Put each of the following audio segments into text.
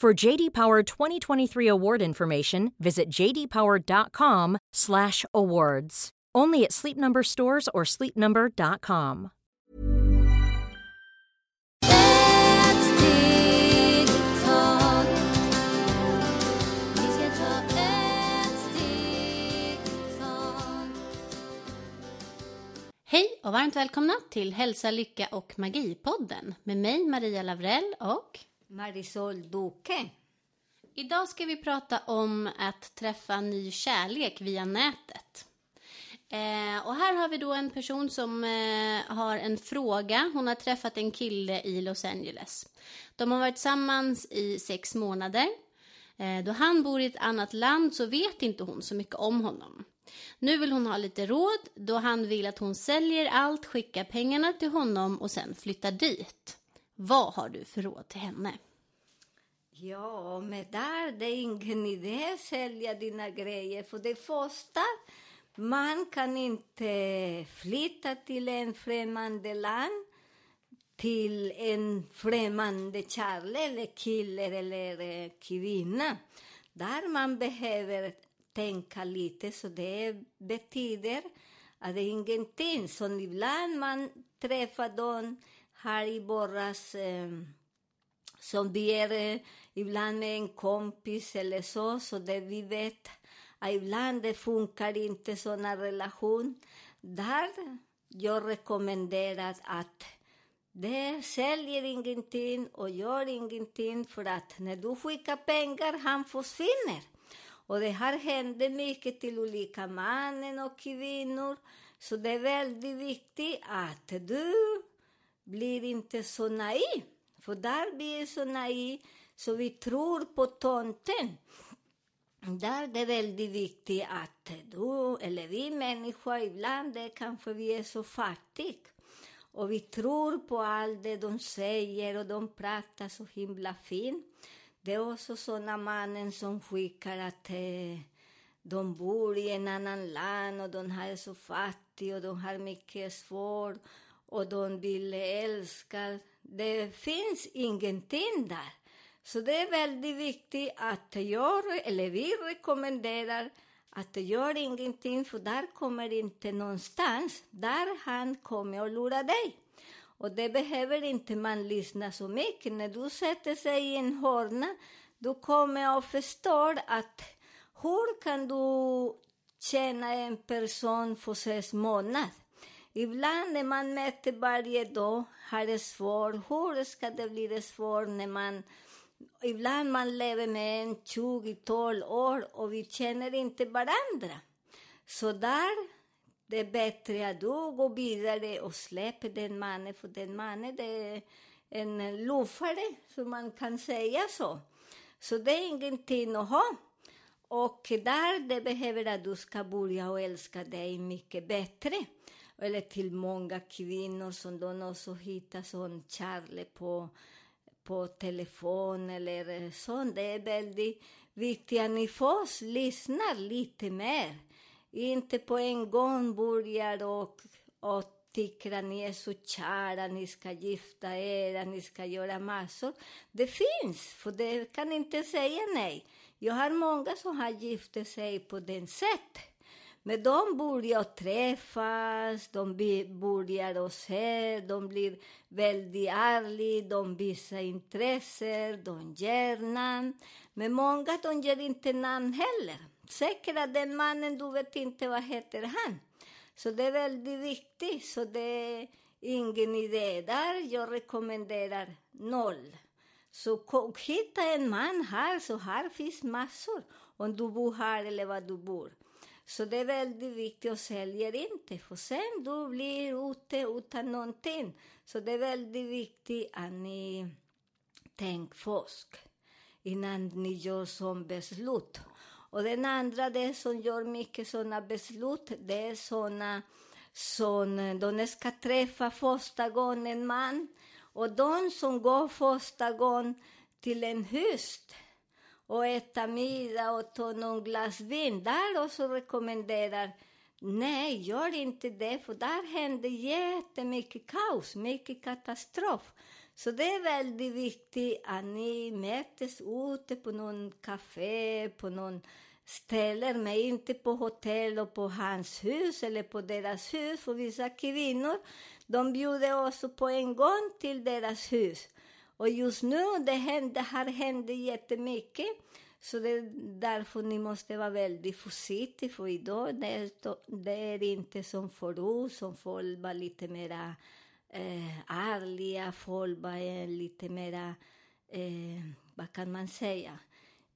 For JD Power 2023 award information, visit jdpower.com/awards. Only at Sleep Number stores or sleepnumber.com. Hej och varmt välkomna till Hälsa, Lycka och Magi-podden med mig Maria Lavrell och Marisol Duque. idag ska vi prata om att träffa ny kärlek via nätet. Eh, och här har vi då en person som eh, har en fråga. Hon har träffat en kille i Los Angeles. De har varit tillsammans i sex månader. Eh, då han bor i ett annat land så vet inte hon så mycket om honom. Nu vill hon ha lite råd då han vill att hon säljer allt, skickar pengarna till honom och sen flyttar dit. Vad har du för råd till henne? Ja, men där det är ingen idé att sälja dina grejer. För det första, man kan inte flytta till en främmande land till en främmande kärlek eller kille eller eh, kvinna. Där man behöver tänka lite, så det betyder att det är ingenting. Så ibland man träffar dem här i våras eh, som vi är eh, ibland med en kompis eller så, så det vi vet att ibland det funkar inte såna relation. Där jag rekommenderar att det säljer ingenting och gör ingenting för att när du skickar pengar, han försvinner. Och det har hänt mycket till olika mannen och kvinnor. Så det är väldigt viktigt att du blir inte så naiv. För där blir så naiv så vi tror på tomten. Där det är väldigt viktigt att du, eller vi människor, ibland det kanske vi är så fattiga. Och vi tror på allt det de säger och de pratar så himla fint. Det är också såna mannen som skickar att eh, de bor i en annan land och de är så fattiga och de har mycket svårt och de vill älska. Det finns ingenting där. Så det är väldigt viktigt att jag, eller vi rekommenderar att gör ingenting för där kommer inte någonstans. Där han kommer att lura dig. Och det behöver inte man lyssna så mycket. När du sätter sig i en hörna, du kommer att förstå att hur kan du känna en person för sex månader? Ibland när man mäter varje dag har det svårt. Hur ska det bli svårt när man... Ibland man lever med en 20-12 år och vi känner inte varandra. Så där det är bättre att du går vidare och släpper den mannen, för den mannen det är en luffare, så man kan säga så. Så det är ingenting att ha. Och där det behöver att du ska börja och älska dig mycket bättre. Eller till många kvinnor som de också hittar som kärlek på, på telefon eller sånt. Det är väldigt viktigt att ni först lyssnar lite mer. Inte på en gång börjar och, och tycker att ni är så kära, ni ska gifta er, ni ska göra massor. Det finns, för det kan inte säga nej. Jag har många som har gift sig på den sättet. Men de börjar träffas, de börjar se, de blir väldigt ärliga, de visar intresse, de ger namn. Men många de ger inte namn heller. Säkert att den mannen, du vet inte vad heter han. Så det är väldigt viktigt, så det är ingen idé där. Jag rekommenderar noll. Så hitta en man här, så här finns massor. Om du bor här eller var du bor. Så det är väldigt viktigt att sälja inte, för sen du blir ute utan någonting. Så det är väldigt viktigt att ni tänker först. innan ni gör som beslut. Och den andra, det som gör mycket sådana beslut, det är sådana som de ska träffa första gången en man. Och de som går första gången till en hyst, och äta middag och ta någon glas vin, där också rekommenderar Nej, gör inte det, för där händer jättemycket kaos, mycket katastrof. Så det är väldigt viktigt att ni möts ute på någon café, på någon ställe, men inte på hotell och på hans hus eller på deras hus. För vissa kvinnor, de bjuder också på en gång till deras hus. Och just nu det händer, har hänt jättemycket. Så det är därför ni måste vara väldigt försiktiga, för idag det är, det är inte som förut, som folk var lite mera eh, ärliga, folk var eh, lite mera, eh, vad kan man säga,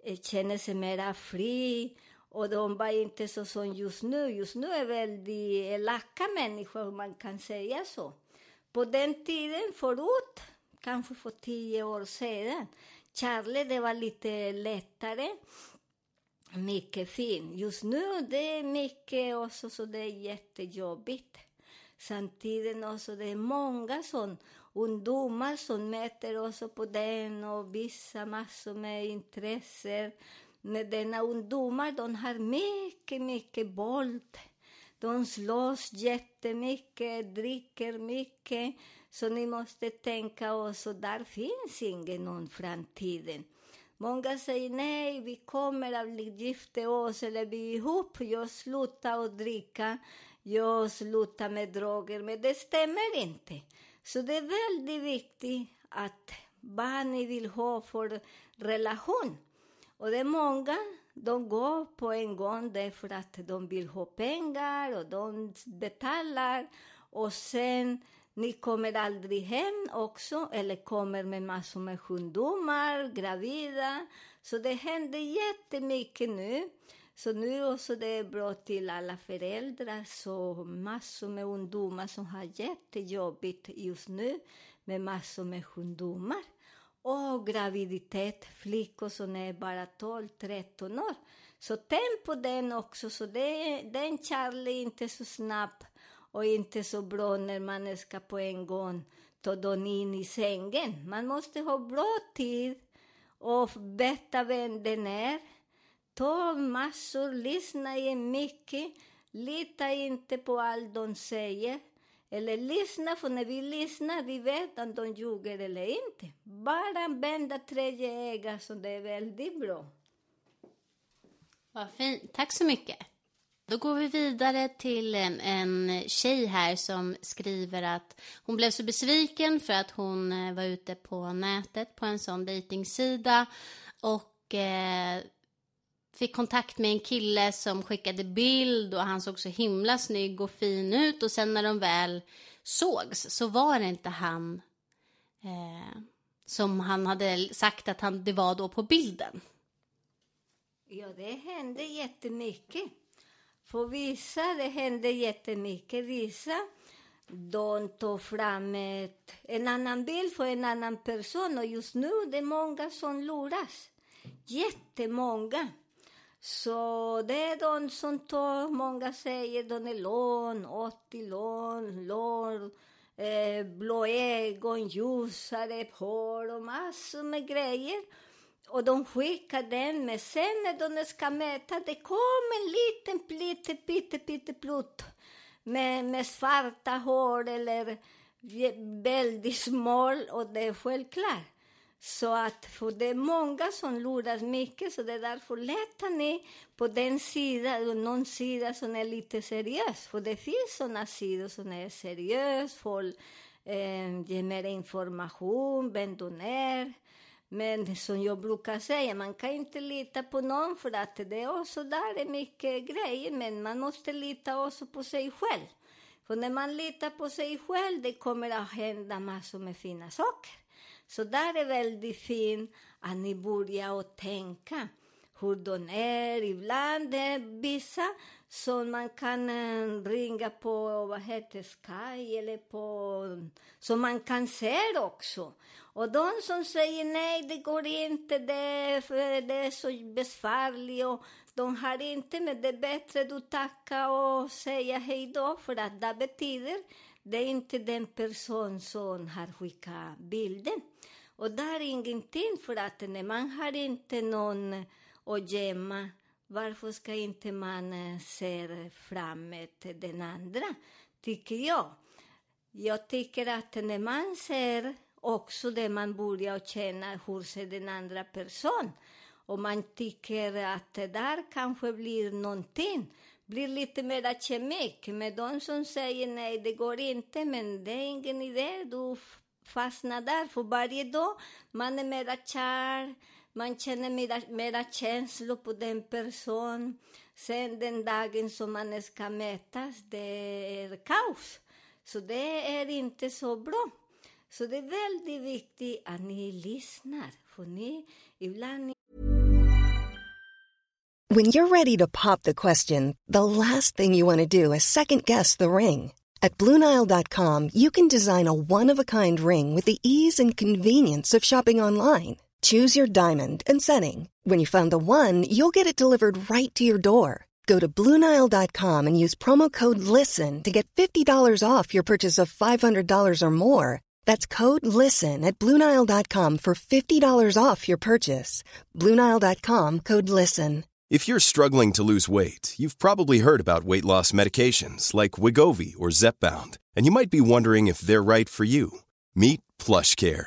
eh, känner sig mera fri. Och de var inte så som just nu. Just nu är väldigt eh, elaka människor, om man kan säga så. På den tiden förut, kanske för tio år sedan, Charlie, det var lite lättare. Mycket fin. Just nu det är mycket också, så det är jättejobbigt. Samtidigt också, det är många som, ungdomar som mäter också på den och vissa massor med intressen. Men denna ungdomar, de har mycket, mycket våld. De slåss jättemycket, dricker mycket. Så ni måste tänka också, där finns ingen någon framtiden. Många säger nej, vi kommer att gifta oss eller bli ihop. Jag slutar att dricka, jag slutar med droger. Men det stämmer inte. Så det är väldigt viktigt att vad ni vill ha för relation. Och det är många, de går på en gång därför att de vill ha pengar och de betalar. Och sen ni kommer aldrig hem också, eller kommer med massor med ungdomar, gravida. Så det händer jättemycket nu. Så nu också det är bra till alla föräldrar, så massor med ungdomar som har jättejobbigt just nu med massor med ungdomar. Och graviditet, flickor som är bara 12-13 år. Så tänk på den också, så det, den Charlie är inte så snabb och inte så bra när man ska på en gång ta dem in i sängen. Man måste ha bra tid och veta vem den är. Ta massor, lyssna in mycket. Lita inte på allt de säger. Eller lyssna, för när vi lyssnar vi vet om de ljuger eller inte. Bara använda tredje ögat, så det är väldigt bra. Vad fint. Tack så mycket. Då går vi vidare till en, en tjej här som skriver att hon blev så besviken för att hon eh, var ute på nätet på en sån dejtingsida och eh, fick kontakt med en kille som skickade bild och han såg så himla snygg och fin ut och sen när de väl sågs så var det inte han eh, som han hade sagt att han, det var då på bilden. Ja, det hände jättemycket. För vissa det hände jättemycket. Vissa de tar fram ett, en annan bild för en annan person och just nu det är många som luras. Jättemånga. Så det är de som tar, många säger de är lån, 80 lån, lån, eh, blå ögon, ljusare hår och massor med grejer. Och de skickar den, men sen när de ska mäta, det kommer en liten plitte, pitte, pitte plutt med, med svarta hår eller väldigt smal och det är självklart. Så att, för det är många som luras mycket, så det är därför letar ni på den sida, någon sida som är lite seriös. För det finns sådana sidor som är seriösa, folk eh, ger mer information, vem du är. Men som jag brukar säga, man kan inte lita på någon för att det är också där är mycket grejer, men man måste lita också på sig själv. För när man litar på sig själv, det kommer att hända massor med fina saker. Så där är väldigt fint att ni börjar att tänka. hur de är. Ibland är vissa som man kan eh, ringa på, vad heter Sky eller på, som man kan se också. Och de som säger nej, det går inte, det, är för det är så besvärligt och de har inte, men det är bättre du tacka och säga hej då, för att det betyder det är inte den person som har skickat bilden. Och där är ingenting, för att när man har inte någon att gömma, varför ska inte man eh, se framåt den andra, tycker jag. Jag tycker att när man ser också det man börjar känna, hur ser den andra person? Och man tycker att det där kanske blir någonting, blir lite mera kemik. Med de som säger nej, det går inte, men det är ingen idé, du fastnar där. För varje dag man är mera kär, man känner mera, mera känslor på den person. Sen den dagen som man ska mötas, det är kaos. Så det är inte så bra. Så det är väldigt viktigt att ni lyssnar, för ni ibland When you're ready to pop the question, the last thing you want to do is second guess the ring. At Bluenile.com, you can design a one of a kind ring with the ease and convenience of shopping online. Choose your diamond and setting. When you find the one, you'll get it delivered right to your door. Go to Bluenile.com and use promo code LISTEN to get $50 off your purchase of $500 or more. That's code LISTEN at Bluenile.com for $50 off your purchase. Bluenile.com code LISTEN. If you're struggling to lose weight, you've probably heard about weight loss medications like Wigovi or Zepbound, and you might be wondering if they're right for you. Meet PlushCare,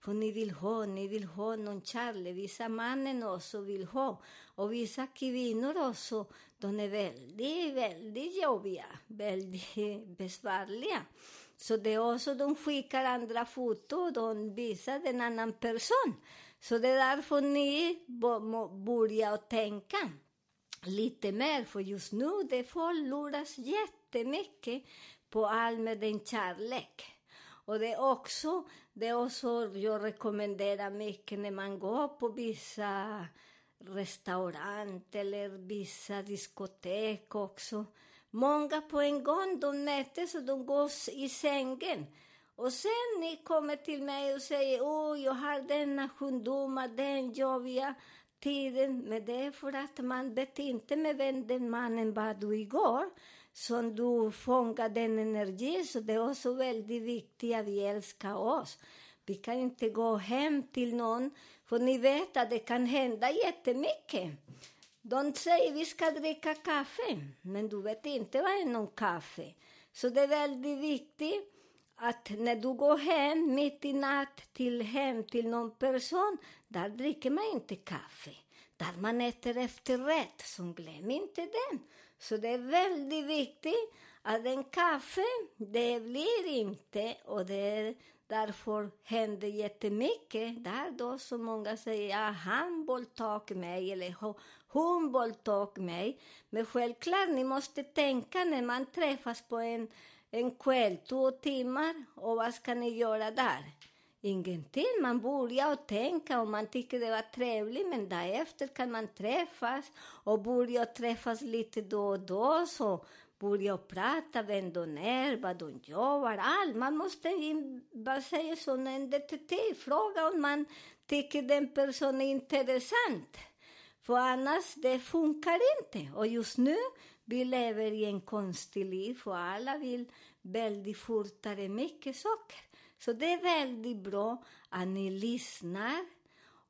För ni vill ha, ni vill ha någon kärlek. Vissa mannen också vill ha. Och vissa kvinnor också, de är väldigt, väldigt jobbiga, väldigt besvärliga. Så det är också, de skickar andra foton, de visar en annan person. Så det är därför ni börjar tänka lite mer, för just nu det får luras jättemycket på allt med den kärlek. Och det är också, det är också, jag rekommenderar mycket när man går på vissa restaurang eller vissa diskotek också. Många på en gång, de möts och de går i sängen. Och sen ni kommer till mig och säger, åh, jag har denna sjukdom, den jobbiga tiden. Men det är för att man vet inte med vem den mannen var du igår som du fångar den energin, Så det är också väldigt viktigt att vi älskar oss. Vi kan inte gå hem till någon, för ni vet att det kan hända jättemycket. De säger vi ska dricka kaffe, men du vet inte vad är någon kaffe. Så det är väldigt viktigt att när du går hem mitt i natt till hem till någon person, där dricker man inte kaffe. Där man äter efterrätt, så glöm inte den. Så det är väldigt viktigt att en kaffe, det blir inte, och det är därför händer jättemycket. Där då så många säger, ja, han våldtog mig, eller hon våldtog mig. Men självklart, ni måste tänka när man träffas på en, en kväll, två timmar, och vad ska ni göra där? Ingenting. Man börjar och tänka och man tycker det var trevligt men därefter kan man träffas och börja träffas lite då och då så börja prata vem de är, vad de jobbar, allt. Man måste, in- vad säger som en detektiv, fråga om man tycker den personen är intressant. För annars, det funkar inte. Och just nu, vi lever i en konstig liv och alla vill väldigt fortare mycket saker. Så det är väldigt bra att ni lyssnar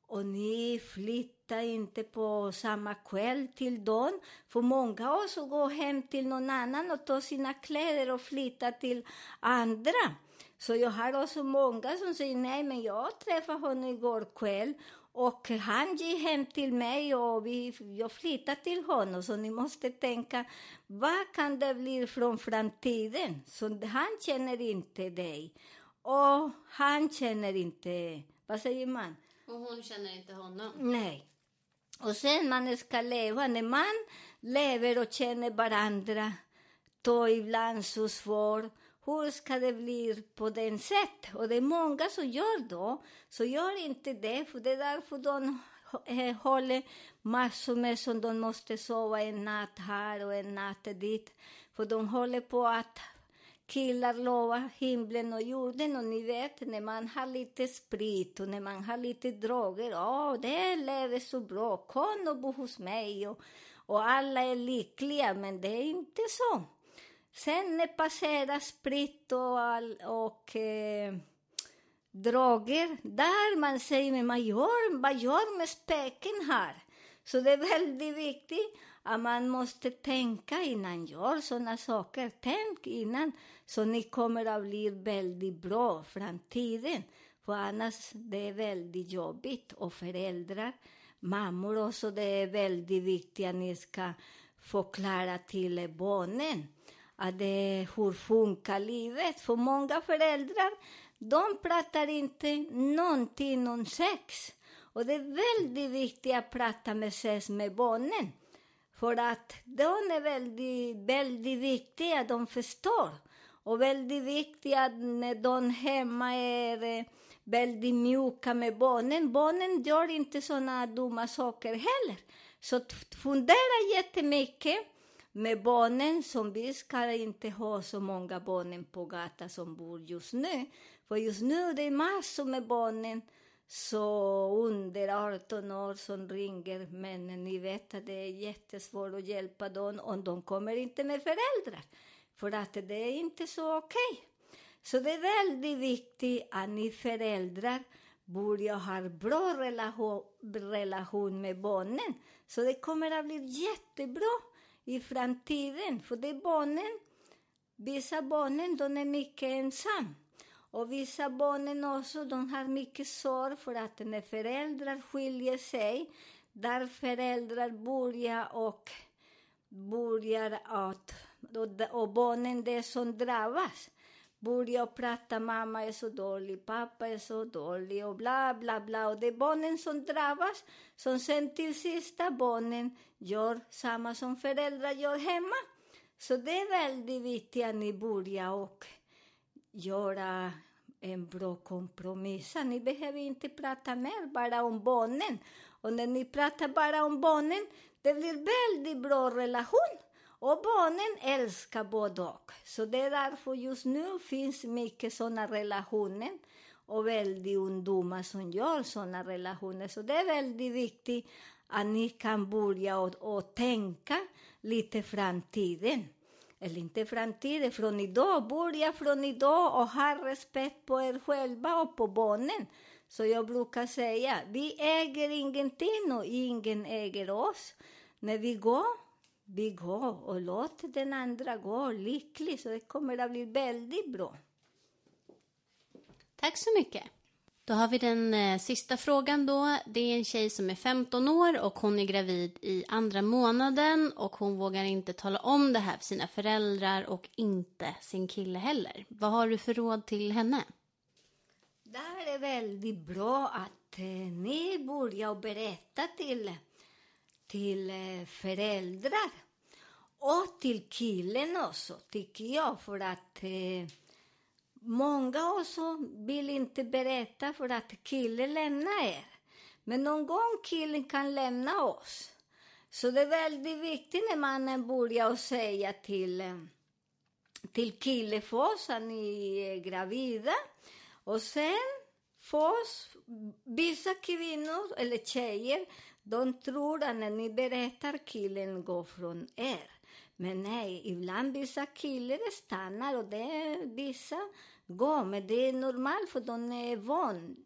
och ni flyttar inte på samma kväll till dagen. För många av oss går hem till någon annan och tar sina kläder och flyttar till andra. Så jag har också många som säger nej, men jag träffade honom igår kväll Och han gick hem till mig och vi, jag flyttade till honom. Så ni måste tänka, vad kan det bli från framtiden? Så han känner inte dig. Och han känner inte, vad säger man? Och hon känner inte honom. Nej. Och sen man ska leva, när man lever och känner varandra, då ibland så svårt, hur ska det bli på den sätt? Och det är många som gör då, så gör inte det, för det är därför de eh, håller massor med som de måste sova en natt här och en natt dit, för de håller på att killar lovar himlen och jorden och ni vet när man har lite sprit och när man har lite droger, oh, det lever så bra, kom och bo hos mig och, och alla är lyckliga, men det är inte så. Sen när passerar sprit och, all, och eh, droger, där man säger, men man gör, vad gör med späken här? Så det är väldigt viktigt att man måste tänka innan gör sådana saker. Tänk innan, så ni kommer att bli väldigt bra i framtiden. För annars det är väldigt jobbigt. Och föräldrar, mammor också, det är väldigt viktigt att ni ska förklara till barnen att det, hur funkar livet. För många föräldrar, de pratar inte någonting om sex. Och det är väldigt viktigt att prata med sex med barnen. För att de är väldigt, väldigt viktiga, de förstår. Och väldigt viktigt att när de hemma är eh, väldigt mjuka med barnen. Barnen gör inte såna dumma saker heller. Så fundera jättemycket med barnen, som vi ska inte ha så många barnen på gatan som bor just nu. För just nu det är massor med barnen så under 18 år som ringer, men ni vet att det är jättesvårt att hjälpa dem om de kommer inte med föräldrar. För att det är inte så okej. Så det är väldigt viktigt att ni föräldrar börjar ha bra relation, relation med barnen. Så det kommer att bli jättebra i framtiden. För det är barnen, vissa barnen, de är mycket ensamma. Och vissa barnen också, de har mycket sorg för att när föräldrar skiljer sig, där föräldrar börjar och börjar att, och, och barnen det som drabbas, börjar prata, mamma är så dålig, pappa är så dålig och bla bla bla. Och det är barnen som drabbas, som sen till sista barnen gör samma som föräldrar gör hemma. Så det är väldigt viktigt att ni börjar och göra en bra kompromiss. Ni behöver inte prata mer bara om barnen. Och när ni pratar bara om barnen, det blir väldigt bra relation. Och barnen älskar både och. Så det är därför just nu finns mycket sådana relationer och väldigt ungdomar som gör sådana relationer. Så det är väldigt viktigt att ni kan börja och, och tänka lite framtiden eller inte framtiden, från idag, börja från idag och ha respekt på er själva och på barnen. Så jag brukar säga, vi äger ingenting och ingen äger oss. När vi går, vi går och låt den andra gå lycklig, så det kommer att bli väldigt bra. Tack så mycket. Då har vi den eh, sista frågan då. Det är en tjej som är 15 år och hon är gravid i andra månaden och hon vågar inte tala om det här för sina föräldrar och inte sin kille heller. Vad har du för råd till henne? Det är väldigt bra att eh, ni börjar berätta till, till eh, föräldrar och till killen också, tycker jag. För att eh, många också vill inte berätta för att killen lämnar er. Men någon gång killen kan lämna oss. Så det är väldigt viktigt när mannen börjar säga till, eh, till killen först att ni är gravida. Och sen först, vissa kvinnor eller tjejer, de tror att när ni berättar killen går från er. Men nej, ibland vissa killar stannar och det är vissa gå. Men det är normalt för de är van.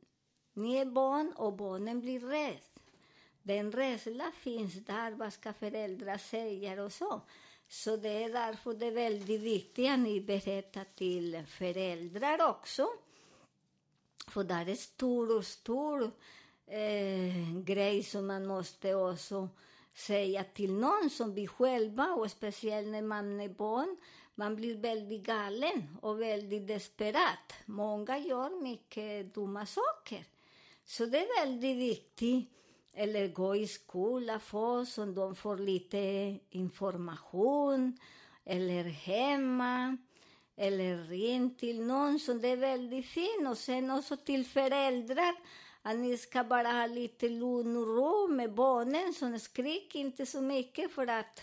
Ni är barn och barnen blir rädda. Den rädslan finns där, vad ska föräldrar säga och så. Så det är därför det är väldigt viktigt att ni berättar till föräldrar också. För där är stor och stor eh, grej som man måste också säga till någon som vi själva, och speciellt när man är barn, man blir väldigt galen och väldigt desperat. Många gör mycket dumma saker. Så det är väldigt viktigt, eller gå i skola få, så de får lite information, eller hemma, eller ring till någon, så det är väldigt fint. Och sen också till föräldrar, att ni ska bara ha lite lugn och ro med barnen, så skrik inte så mycket för att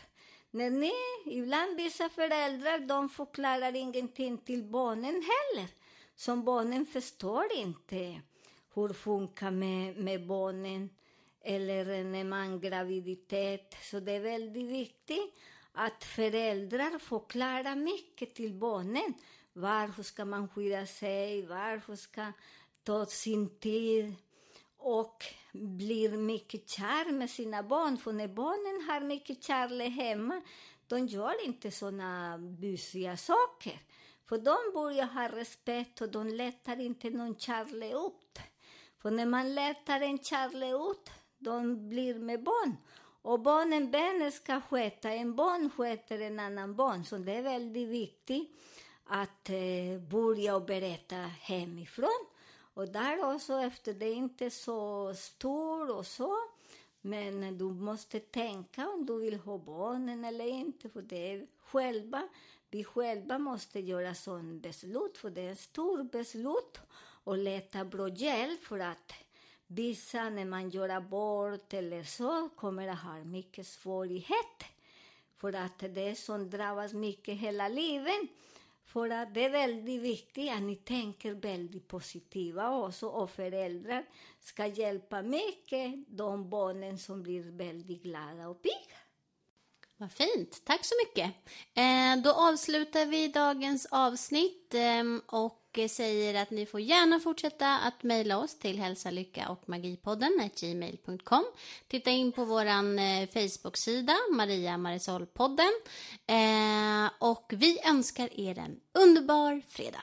när ni, ibland vissa föräldrar, de förklarar ingenting till barnen heller. Som barnen förstår inte hur det funkar med, med barnen eller när man graviditet. Så det är väldigt viktigt att föräldrar förklarar mycket till barnen. Varför ska man skydda sig? Varför ska ta sin tid? Och blir mycket kär med sina barn. För när barnen har mycket kärlek hemma, de gör inte såna busiga saker. För de börjar ha respekt och de letar inte någon kärlek ut. För när man letar en kärlek ut, de blir med barn. Och barnen barnen ska sköta, en barn sköter en annan barn. Så det är väldigt viktigt att eh, börja och berätta hemifrån. Och där också, efter det är inte så stor och så, men du måste tänka om du vill ha barnen eller inte, för det är själva, vi själva måste göra sån beslut, för det är ett stort beslut och leta bra hjälp för att vissa, när man gör abort eller så, kommer att ha mycket svårigheter. För att det är som drabbas mycket hela livet. För att det är väldigt viktigt att ni tänker väldigt positiva också och föräldrar ska hjälpa mycket de barnen som blir väldigt glada och pigga. Vad fint, tack så mycket. Eh, då avslutar vi dagens avsnitt eh, och säger att ni får gärna fortsätta att mejla oss till hälsa, lycka och magipodden gmail.com. Titta in på vår eh, Facebook-sida Maria Marisol-podden eh, och vi önskar er en underbar fredag.